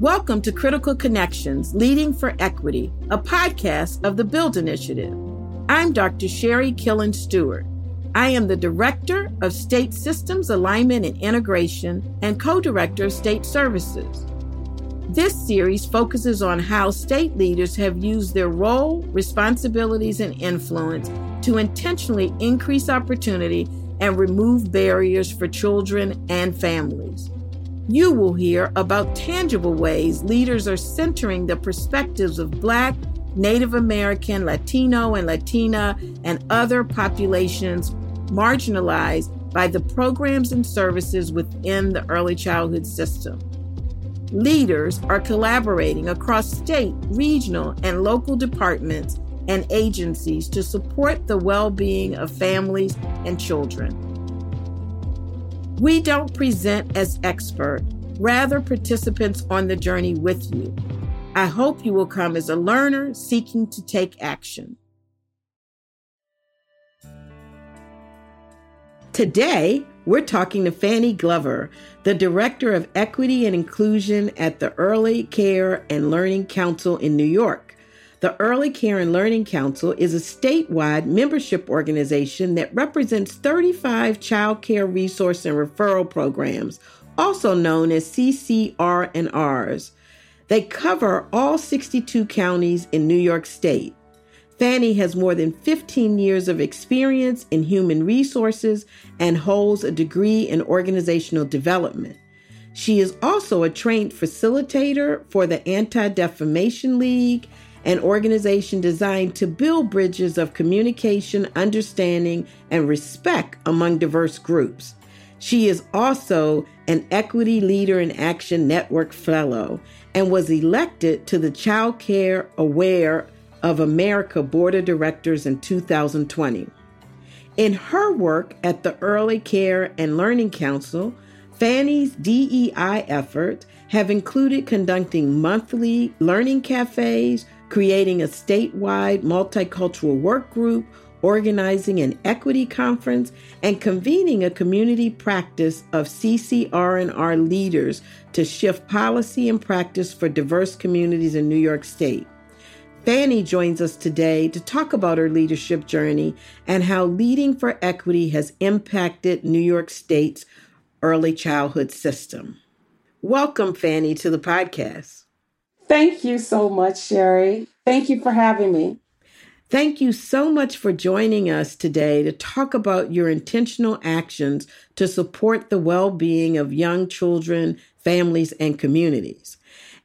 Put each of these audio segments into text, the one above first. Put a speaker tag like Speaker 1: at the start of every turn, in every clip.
Speaker 1: Welcome to Critical Connections Leading for Equity, a podcast of the Build Initiative. I'm Dr. Sherri Killins Stewart. I am the Director of State Systems Alignment and Integration and Co Director of State Services. This series focuses on how state leaders have used their role, responsibilities, and influence to intentionally increase opportunity and remove barriers for children and families. You will hear about tangible ways leaders are centering the perspectives of Black, Native American, Latino, and Latina, and other populations marginalized by the programs and services within the early childhood system. Leaders are collaborating across state, regional, and local departments and agencies to support the well being of families and children. We don't present as expert, rather participants on the journey with you. I hope you will come as a learner seeking to take action. Today, we're talking to Fanny Glover, the Director of Equity and Inclusion at the Early Care and Learning Council in New York. The Early Care and Learning Council is a statewide membership organization that represents 35 child care resource and referral programs, also known as CCR&Rs. They cover all 62 counties in New York State. Fanny has more than 15 years of experience in human resources and holds a degree in organizational development. She is also a trained facilitator for the Anti Defamation League an organization designed to build bridges of communication, understanding, and respect among diverse groups. She is also an Equity Leader in Action Network Fellow and was elected to the Child Care Aware of America Board of Directors in 2020. In her work at the Early Care and Learning Council, Fanny's DEI efforts have included conducting monthly learning cafes, creating a statewide multicultural work group, organizing an equity conference, and convening a community practice of CCR&R leaders to shift policy and practice for diverse communities in New York State. Fanny joins us today to talk about her leadership journey and how leading for equity has impacted New York State's early childhood system. Welcome, Fanny, to the podcast.
Speaker 2: Thank you so much, Sherri. Thank you for having me.
Speaker 1: Thank you so much for joining us today to talk about your intentional actions to support the well being of young children, families, and communities.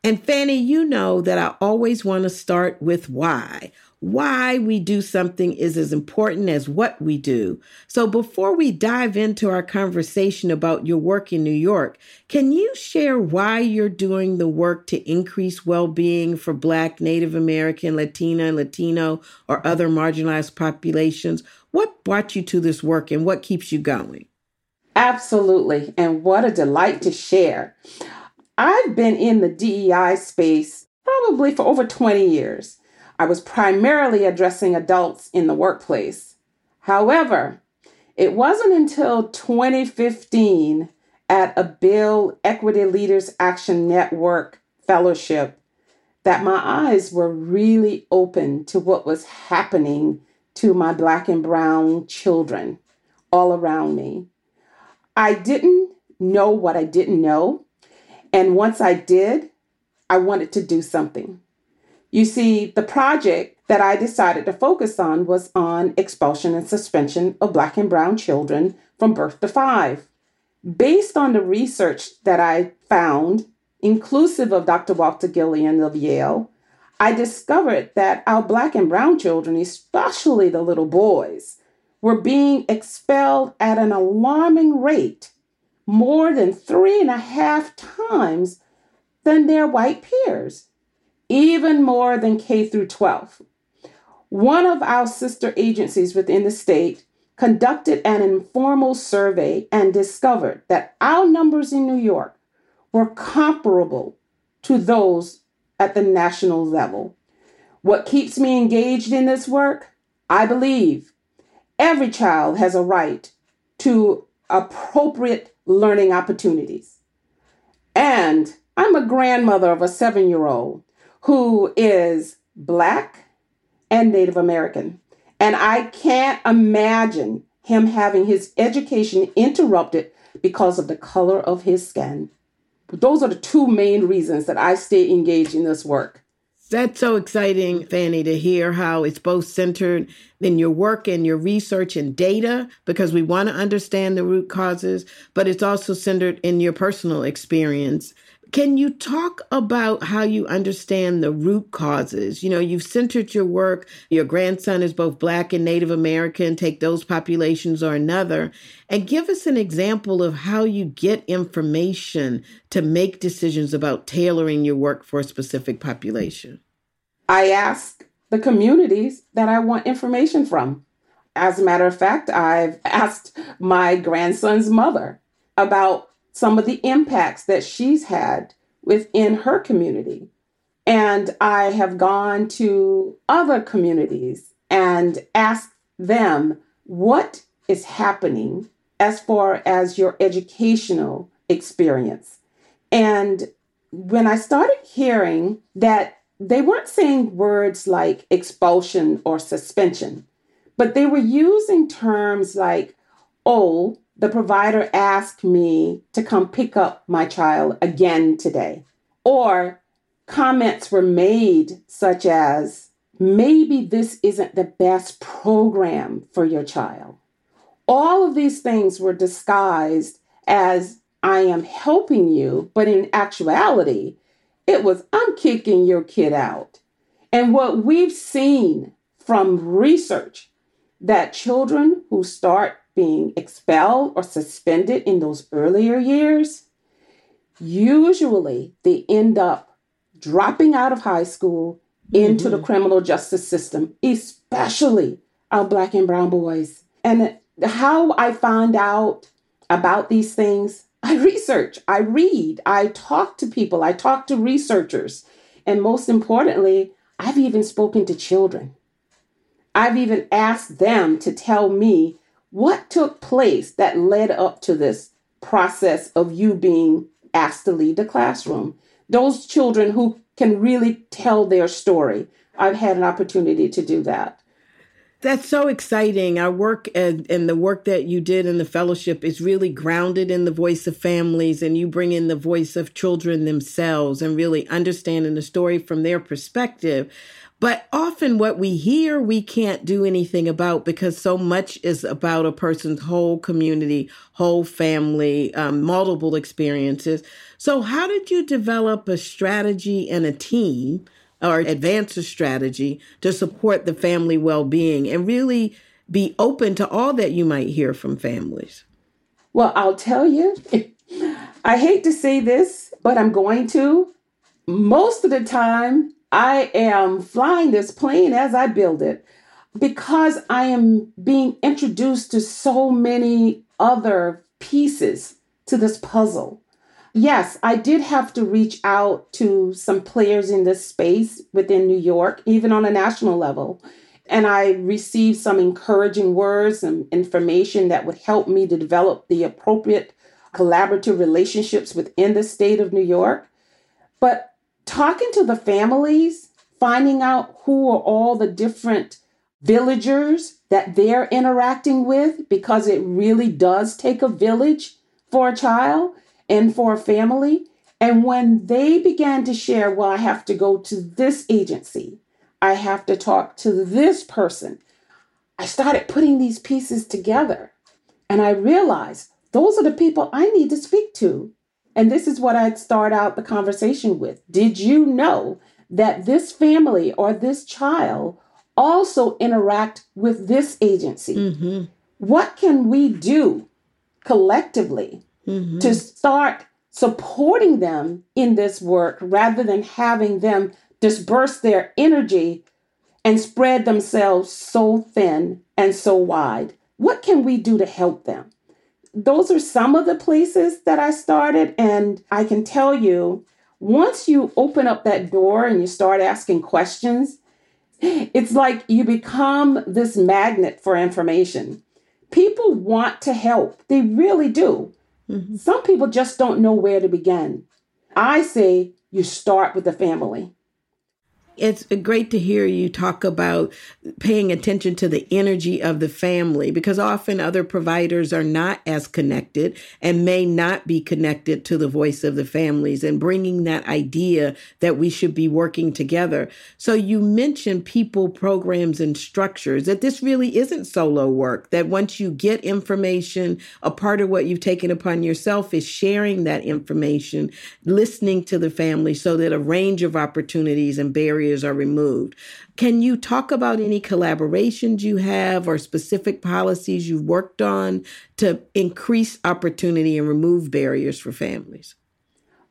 Speaker 1: And Fanny, you know that I always want to start with why why we do something is as important as what we do. So before we dive into our conversation about your work in New York, can you share why you're doing the work to increase well-being for Black, Native American, Latina, Latino or other marginalized populations? What brought you to this work and what keeps you going?
Speaker 2: Absolutely. And what a delight to share. I've been in the DEI space probably for over 20 years. I was primarily addressing adults in the workplace. However, it wasn't until 2015 at a Build Equity Leaders Action Network fellowship that my eyes were really open to what was happening to my black and brown children all around me. I didn't know what I didn't know. And once I did, I wanted to do something. You see, the project that I decided to focus on was on expulsion and suspension of Black and Brown children from birth to five. Based on the research that I found, inclusive of Dr. Walter Gilliam of Yale, I discovered that our Black and Brown children, especially the little boys, were being expelled at an alarming rate, more than three and a half times than their white peers even more than K through 12. One of our sister agencies within the state conducted an informal survey and discovered that our numbers in New York were comparable to those at the national level. What keeps me engaged in this work, I believe, every child has a right to appropriate learning opportunities. And I'm a grandmother of a seven year old who is Black and Native American. And I can't imagine him having his education interrupted because of the color of his skin. Those are the two main reasons that I stay engaged in this work.
Speaker 1: That's so exciting, Fanny, to hear how it's both centered in your work and your research and data, because we want to understand the root causes, but it's also centered in your personal experience can you talk about how you understand the root causes? You know, you've centered your work. Your grandson is both Black and Native American, take those populations or another. And give us an example of how you get information to make decisions about tailoring your work for a specific population.
Speaker 2: I ask the communities that I want information from. As a matter of fact, I've asked my grandson's mother about some of the impacts that she's had within her community. And I have gone to other communities and asked them what is happening as far as your educational experience. And when I started hearing that they weren't saying words like expulsion or suspension, but they were using terms like, oh, the provider asked me to come pick up my child again today. Or comments were made such as, maybe this isn't the best program for your child. All of these things were disguised as I am helping you, but in actuality, it was I'm kicking your kid out. And what we've seen from research that children who start being expelled or suspended in those earlier years, usually they end up dropping out of high school into mm-hmm. the criminal justice system, especially our black and brown boys. And how I find out about these things, I research, I read, I talk to people, I talk to researchers. And most importantly, I've even spoken to children. I've even asked them to tell me what took place that led up to this process of you being asked to leave the classroom? Those children who can really tell their story. I've had an opportunity to do that.
Speaker 1: That's so exciting. Our work and, and, the work that you did in the fellowship is really grounded in the voice of families, and you bring in the voice of children themselves and really understanding the story from their perspective. But often what we hear, we can't do anything about because so much is about a person's whole community, whole family, um, multiple experiences. So, how did you develop a strategy and a team or advance a strategy to support the family well being and really be open to all that you might hear from families?
Speaker 2: Well, I'll tell you, I hate to say this, but I'm going to. Most of the time, I am flying this plane as I build it because I am being introduced to so many other pieces to this puzzle. Yes, I did have to reach out to some players in this space within New York, even on a national level. And I received some encouraging words and information that would help me to develop the appropriate collaborative relationships within the state of New York. But talking to the families, finding out who are all the different villagers that they're interacting with, because it really does take a village for a child and for a family. And when they began to share, well, I have to go to this agency, I have to talk to this person, I started putting these pieces together. And I realized those are the people I need to speak to and this is what I'd start out the conversation with. Did you know that this family or this child also interact with this agency? Mm-hmm. What can we do collectively mm-hmm. to start supporting them in this work rather than having them disperse their energy and spread themselves so thin and so wide? What can we do to help them? Those are some of the places that I started. And I can tell you, once you open up that door and you start asking questions, It's like you become this magnet for information. People want to help, they really do. Mm-hmm. Some people just don't know where to begin. I say you start with the family.
Speaker 1: It's great to hear you talk about paying attention to the energy of the family because often other providers are not as connected and may not be connected to the voice of the families and bringing that idea that we should be working together. So you mentioned people, programs, and structures, that this really isn't solo work, that once you get information, a part of what you've taken upon yourself is sharing that information, listening to the family so that a range of opportunities and barriers barriers are removed. Can you talk about any collaborations you have or specific policies you've worked on to increase opportunity and remove barriers for families?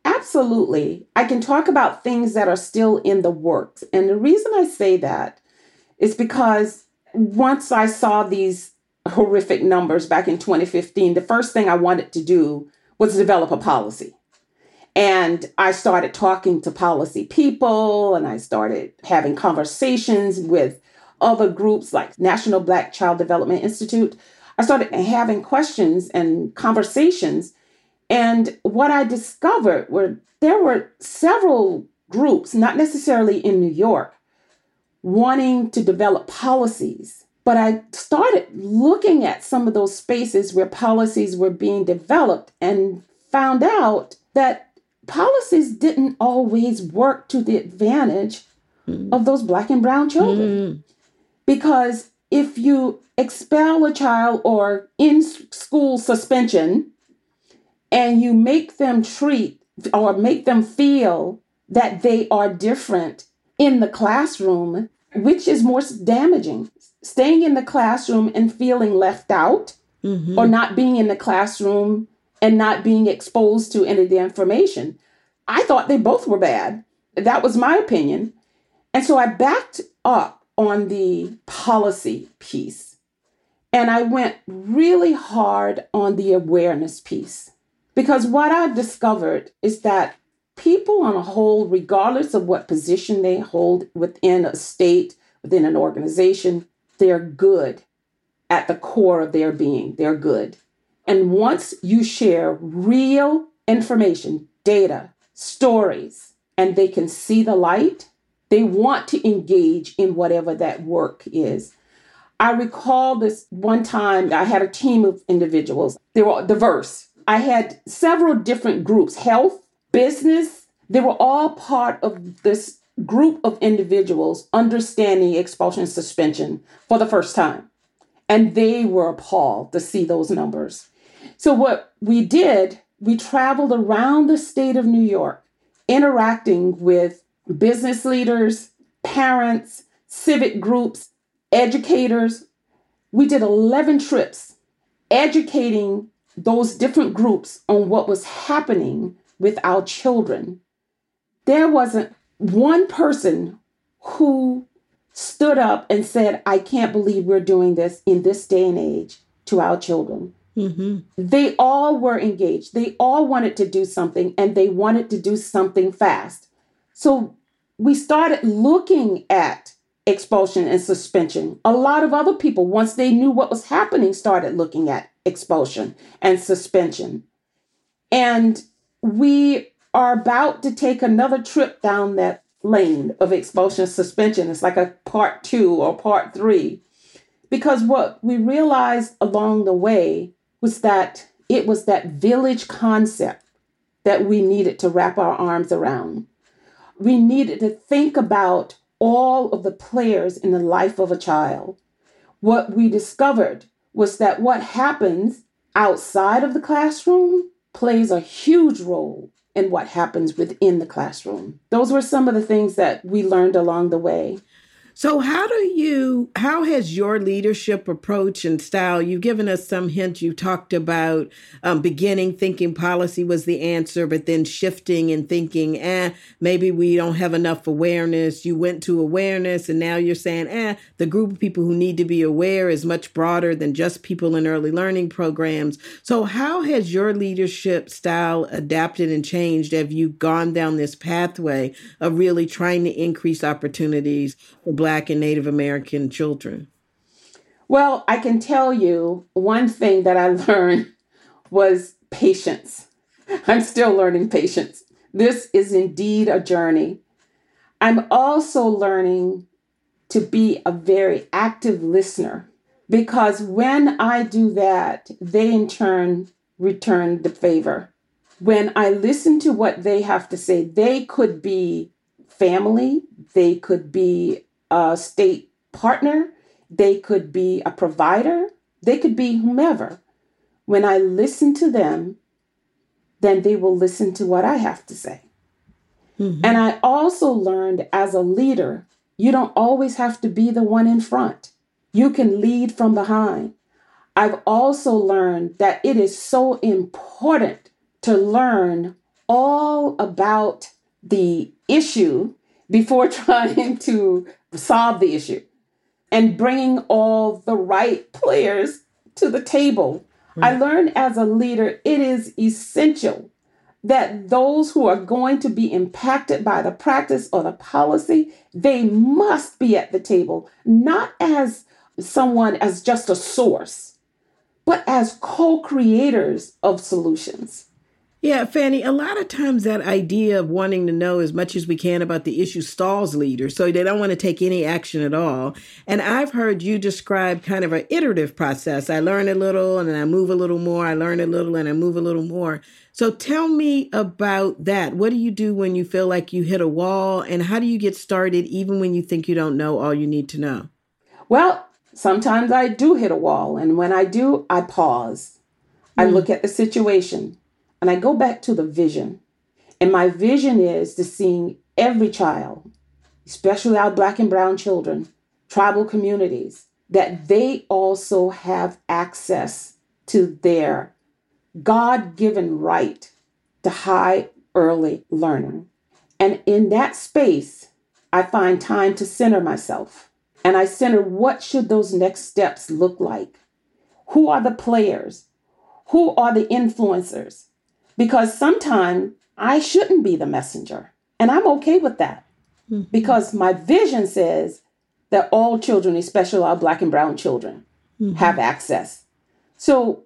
Speaker 2: Absolutely. I can talk about things that are still in the works. And the reason I say that is because once I saw these horrific numbers back in 2015, the first thing I wanted to do was develop a policy. And I started talking to policy people and I started having conversations with other groups like National Black Child Development Institute. I started having questions and conversations. And what I discovered were there were several groups, not necessarily in New York, wanting to develop policies. But I started looking at some of those spaces where policies were being developed and found out that policies didn't always work to the advantage mm. of those black and brown children. Mm. Because if you expel a child or in school suspension and you make them treat or make them feel that they are different in the classroom, which is more damaging? Staying in the classroom and feeling left out mm-hmm. or not being in the classroom and not being exposed to any of the information. I thought they both were bad. That was my opinion. And so I backed up on the policy piece and I went really hard on the awareness piece. Because what I've discovered is that people on a whole, regardless of what position they hold within a state, within an organization, they're good at the core of their being. They're good. And once you share real information, data, stories, and they can see the light, they want to engage in whatever that work is. I recall this one time I had a team of individuals. They were diverse. I had several different groups health, business. They were all part of this group of individuals understanding expulsion and suspension for the first time. And they were appalled to see those numbers. So, what we did, we traveled around the state of New York interacting with business leaders, parents, civic groups, educators. We did 11 trips educating those different groups on what was happening with our children. There wasn't one person who stood up and said, I can't believe we're doing this in this day and age to our children. Mm-hmm. They all were engaged. They all wanted to do something and they wanted to do something fast. So we started looking at expulsion and suspension. A lot of other people, once they knew what was happening, started looking at expulsion and suspension. And we are about to take another trip down that lane of expulsion and suspension. It's like a part two or part three. Because what we realized along the way was that it was that village concept that we needed to wrap our arms around. We needed to think about all of the players in the life of a child. What we discovered was that what happens outside of the classroom plays a huge role in what happens within the classroom. Those were some of the things that we learned along the way.
Speaker 1: So, how do you, how has your leadership approach and style? You've given us some hints. You talked about um, beginning thinking policy was the answer, but then shifting and thinking, eh, maybe we don't have enough awareness. You went to awareness, and now you're saying, eh, the group of people who need to be aware is much broader than just people in early learning programs. So, how has your leadership style adapted and changed? Have you gone down this pathway of really trying to increase opportunities for Black Black and Native American children?
Speaker 2: Well, I can tell you one thing that I learned was patience. I'm still learning patience. This is indeed a journey. I'm also learning to be a very active listener because when I do that, they in turn return the favor. When I listen to what they have to say, they could be family, they could be a state partner, they could be a provider, they could be whomever. When I listen to them, then they will listen to what I have to say. Mm-hmm. And I also learned as a leader, you don't always have to be the one in front. You can lead from behind. I've also learned that it is so important to learn all about the issue before trying to solve the issue and bringing all the right players to the table. I hmm. learned as a leader, it is essential that those who are going to be impacted by the practice or the policy, they must be at the table, not as someone as just a source, but as co creators of solutions.
Speaker 1: Yeah, Fanny, a lot of times that idea of wanting to know as much as we can about the issue stalls leaders, so they don't want to take any action at all. And I've heard you describe kind of an iterative process. I learn a little and then I move a little more, I learn a little and I move a little more. So tell me about that. What do you do when you feel like you hit a wall, and how do you get started even when you think you don't know all you need to know?
Speaker 2: Well, sometimes I do hit a wall, and when I do, I pause. Mm. I hmm. look at the situation and I go back to the vision. And my vision is to seeing every child, especially our black and brown children, tribal communities, that they also have access to their God given right to high early learning. And in that space, I find time to center myself. And I center what should those next steps look like? Who are the players? Who are the influencers? Because sometimes I shouldn't be the messenger. And I'm okay with that mm-hmm. because my vision says that all children, especially our black and brown children, mm-hmm. have access. So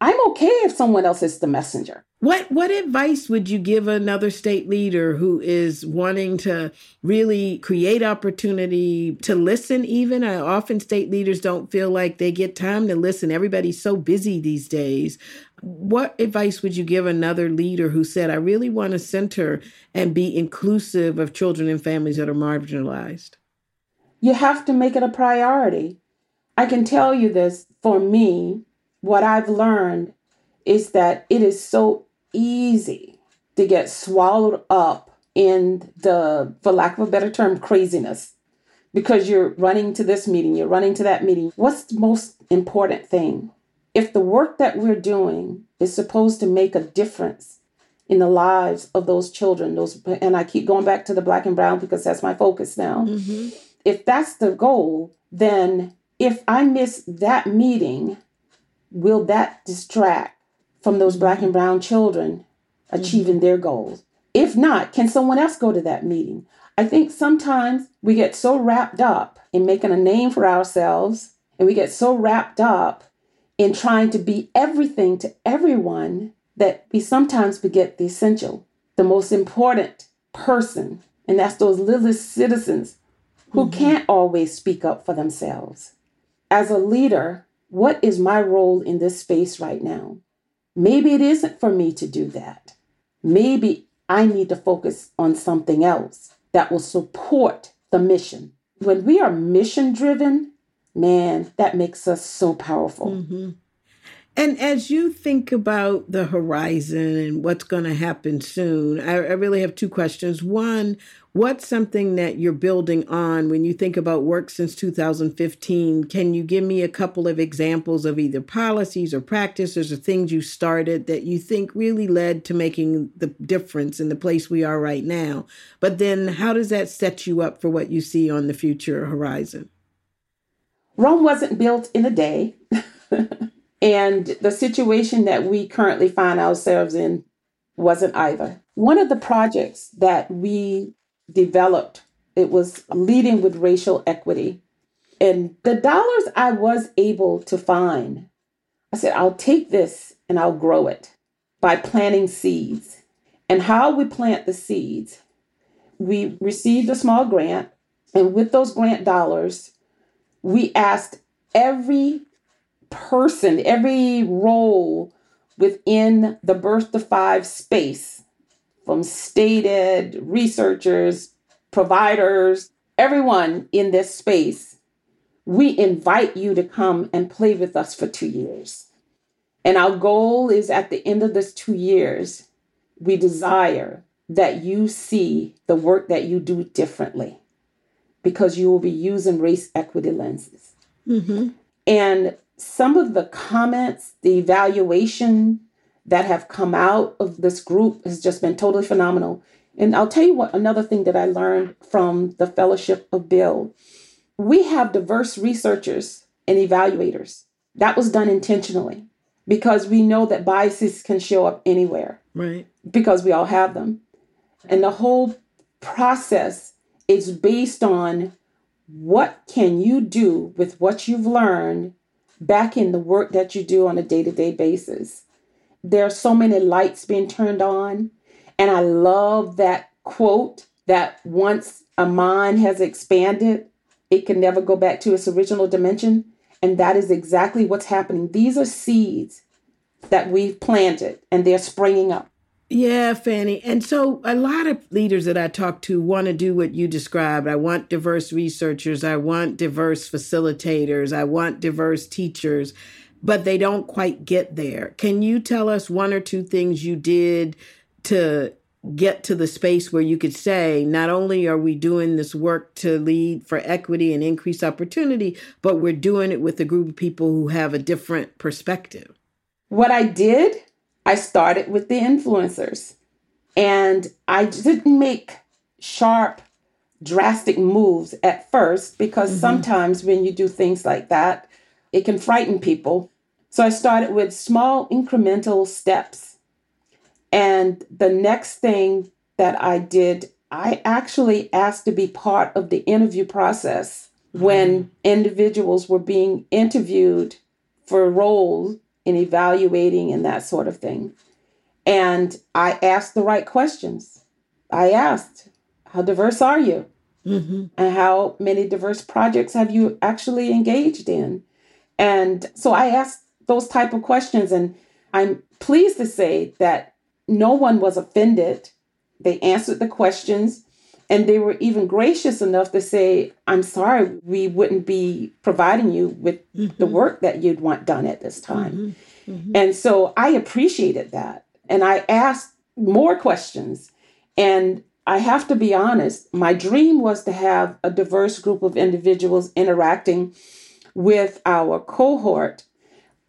Speaker 2: I'm okay if someone else is the messenger.
Speaker 1: What what advice would you give another state leader who is wanting to really create opportunity to listen even? I, often state leaders don't feel like they get time to listen. Everybody's so busy these days. What advice would you give another leader who said, I really want to center and be inclusive of children and families that are marginalized?
Speaker 2: You have to make it a priority. I can tell you this for me, what I've learned is that it is so easy to get swallowed up in the, for lack of a better term, craziness because you're running to this meeting, you're running to that meeting. What's the most important thing? If the work that we're doing is supposed to make a difference in the lives of those children, those and I keep going back to the black and brown because that's my focus now. Mm-hmm. If that's the goal, then if I miss that meeting, will that distract from those black and brown children achieving mm-hmm. their goals? If not, can someone else go to that meeting? I think sometimes we get so wrapped up in making a name for ourselves and we get so wrapped up in trying to be everything to everyone that we sometimes forget the essential, the most important person, and that's those little citizens who mm-hmm. can't always speak up for themselves. As a leader, what is my role in this space right now? Maybe it isn't for me to do that. Maybe I need to focus on something else that will support the mission. When we are mission driven, man, that makes us so powerful. Mm-hmm.
Speaker 1: And as you think about the horizon and what's going to happen soon, I, I, really have two questions. One, what's something that you're building on when you think about work since 2015? Can you give me a couple of examples of either policies or practices or things you started that you think really led to making the difference in the place we are right now? But then, how does that set you up for what you see on the future horizon?
Speaker 2: Rome wasn't built in a day. And the situation that we currently find ourselves in wasn't either. One of the projects that we developed It was leading with racial equity. And the dollars I was able to find, I said, I'll take this and I'll grow it by planting seeds. And how we plant the seeds, we received a small grant. And with those grant dollars, we asked every person, every role within the birth to five space, from stated researchers, providers, everyone in this space, we invite you to come and play with us for two years. And our goal is at the end of this two years, we desire that you see the work that you do differently because you will be using race equity lenses. Mm-hmm. And some of the comments, the evaluation that have come out of this group has just been totally phenomenal. And I'll tell you what another thing that I learned from the Fellowship of Build. We have diverse researchers and evaluators. That was done intentionally because we know that biases can show up anywhere.
Speaker 1: Right.
Speaker 2: Because we all have them. And the whole process is based on what can you do with what you've learned back in the work that you do on a day-to-day basis. There are so many lights being turned on. And I love that quote that once a mind has expanded, it can never go back to its original dimension. And that is exactly what's happening. These are seeds that we've planted and they're springing up.
Speaker 1: Yeah, Fanny. And so a lot of leaders that I talk to want to do what you described. I want diverse researchers, I want diverse facilitators, I want diverse teachers, but they don't quite get there. Can you tell us one or two things you did to get to the space where you could say, not only are we doing this work to lead for equity and increase opportunity, but we're doing it with a group of people who have a different perspective?
Speaker 2: What I did I started with the influencers. And I didn't make sharp, drastic moves at first because mm-hmm. sometimes when you do things like that, it can frighten people. So I started with small incremental steps. And the next thing that I did, I actually asked to be part of the interview process when mm-hmm. individuals were being interviewed for roles in evaluating and that sort of thing. And I asked the right questions. I asked, How diverse are you? Mm-hmm. And how many diverse projects have you actually engaged in? And so I asked those type of questions and I'm pleased to say that no one was offended. They answered the questions and they were even gracious enough to say, I'm sorry, we wouldn't be providing you with mm-hmm. the work that you'd want done at this time. Mm-hmm. Mm-hmm. And so I appreciated that. And I asked more questions. And I have to be honest, my dream was to have a diverse group of individuals interacting with our cohort.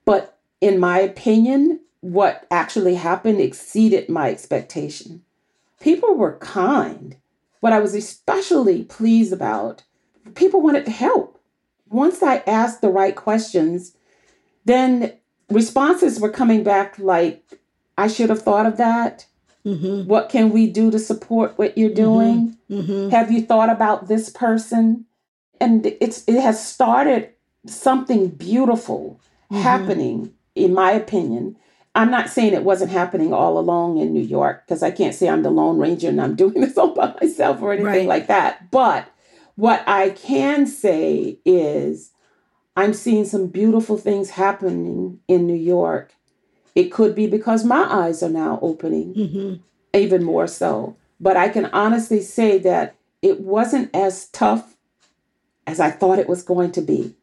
Speaker 2: But in my opinion, what actually happened exceeded my expectation. People were kind what I was especially pleased about, people wanted to help. Once I asked the right questions, then responses were coming back like, I should have thought of that. Mm-hmm. What can we do to support what you're doing? Mm-hmm. Mm-hmm. Have you thought about this person? And it's it has started something beautiful mm-hmm. happening, in my opinion, I'm not saying it wasn't happening all along in New York because I can't say I'm the Lone Ranger and I'm doing this all by myself or anything right. like that. But what I can say is I'm seeing some beautiful things happening in New York. It could be because my eyes are now opening mm-hmm. even more so. But I can honestly say that it wasn't as tough as I thought it was going to be.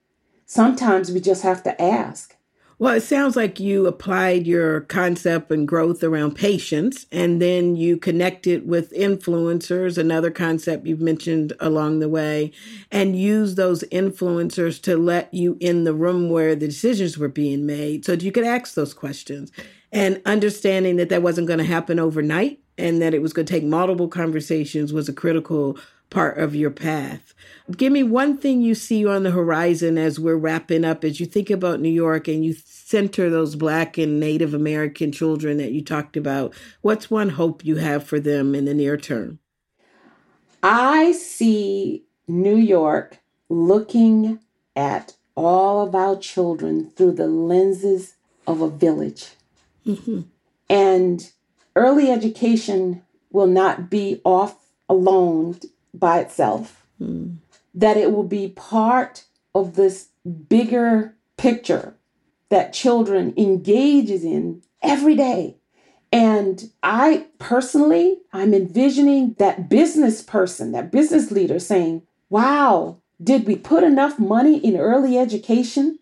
Speaker 2: Sometimes we just have to ask
Speaker 1: well, it sounds like you applied your concept and growth around patience, and then you connected with influencers, another concept you've mentioned along the way, and use those influencers to let you in the room where the decisions were being made so that you could ask those questions. And understanding that that wasn't going to happen overnight and that it was going to take multiple conversations was a critical part of your path. Give me one thing you see on the horizon as we're wrapping up, as you think about New York and you center those Black and Native American children that you talked about. What's one hope you have for them in the near term?
Speaker 2: I see New York looking at all of our children through the lenses of a village. Mm-hmm. And early education will not be off alone by itself, mm. that it will be part of this bigger picture that children engages in every day. And I personally, I'm envisioning that business person, that business leader saying, wow, did we put enough money in early education?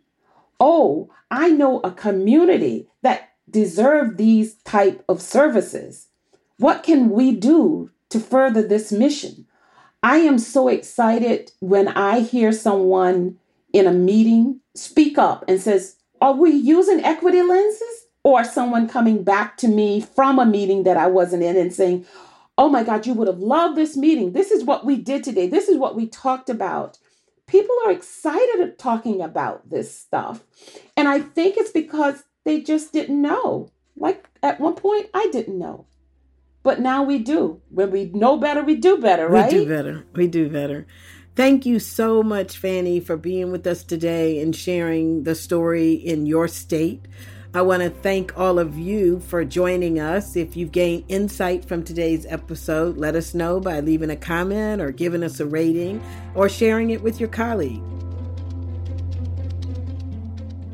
Speaker 2: Oh, I know a community that deserve these type of services. What can we do to further this mission? I am so excited when I hear someone in a meeting speak up and says, "Are we using equity lenses?" Or someone coming back to me from a meeting that I wasn't in and saying, "Oh my god, you would have loved this meeting. This is what we did today. This is what we talked about." People are excited at talking about this stuff. And I think it's because they just didn't know. Like at one point, I didn't know. But now we do. When we know better, we do better, right?
Speaker 1: We do better. We do better. Thank you so much, Fanny, for being with us today and sharing the story in your state. I want to thank all of you for joining us. If you've gained insight from today's episode, let us know by leaving a comment or giving us a rating or sharing it with your colleague.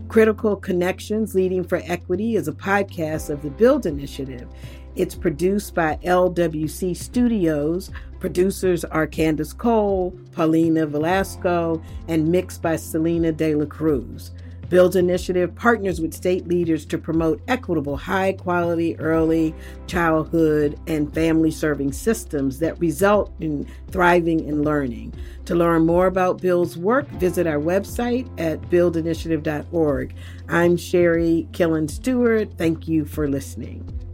Speaker 1: Critical Connections Leading for Equity is a podcast of the Build Initiative. It's produced by LWC Studios. Producers are Candace Cole, Paulina Velasco, and mixed by Selena De La Cruz. Build Initiative partners with state leaders to promote equitable, high quality early childhood and family serving systems that result in thriving and learning. To learn more about Build's work, visit our website at buildinitiative.org. I'm Sherri Killins Stewart. Thank you for listening.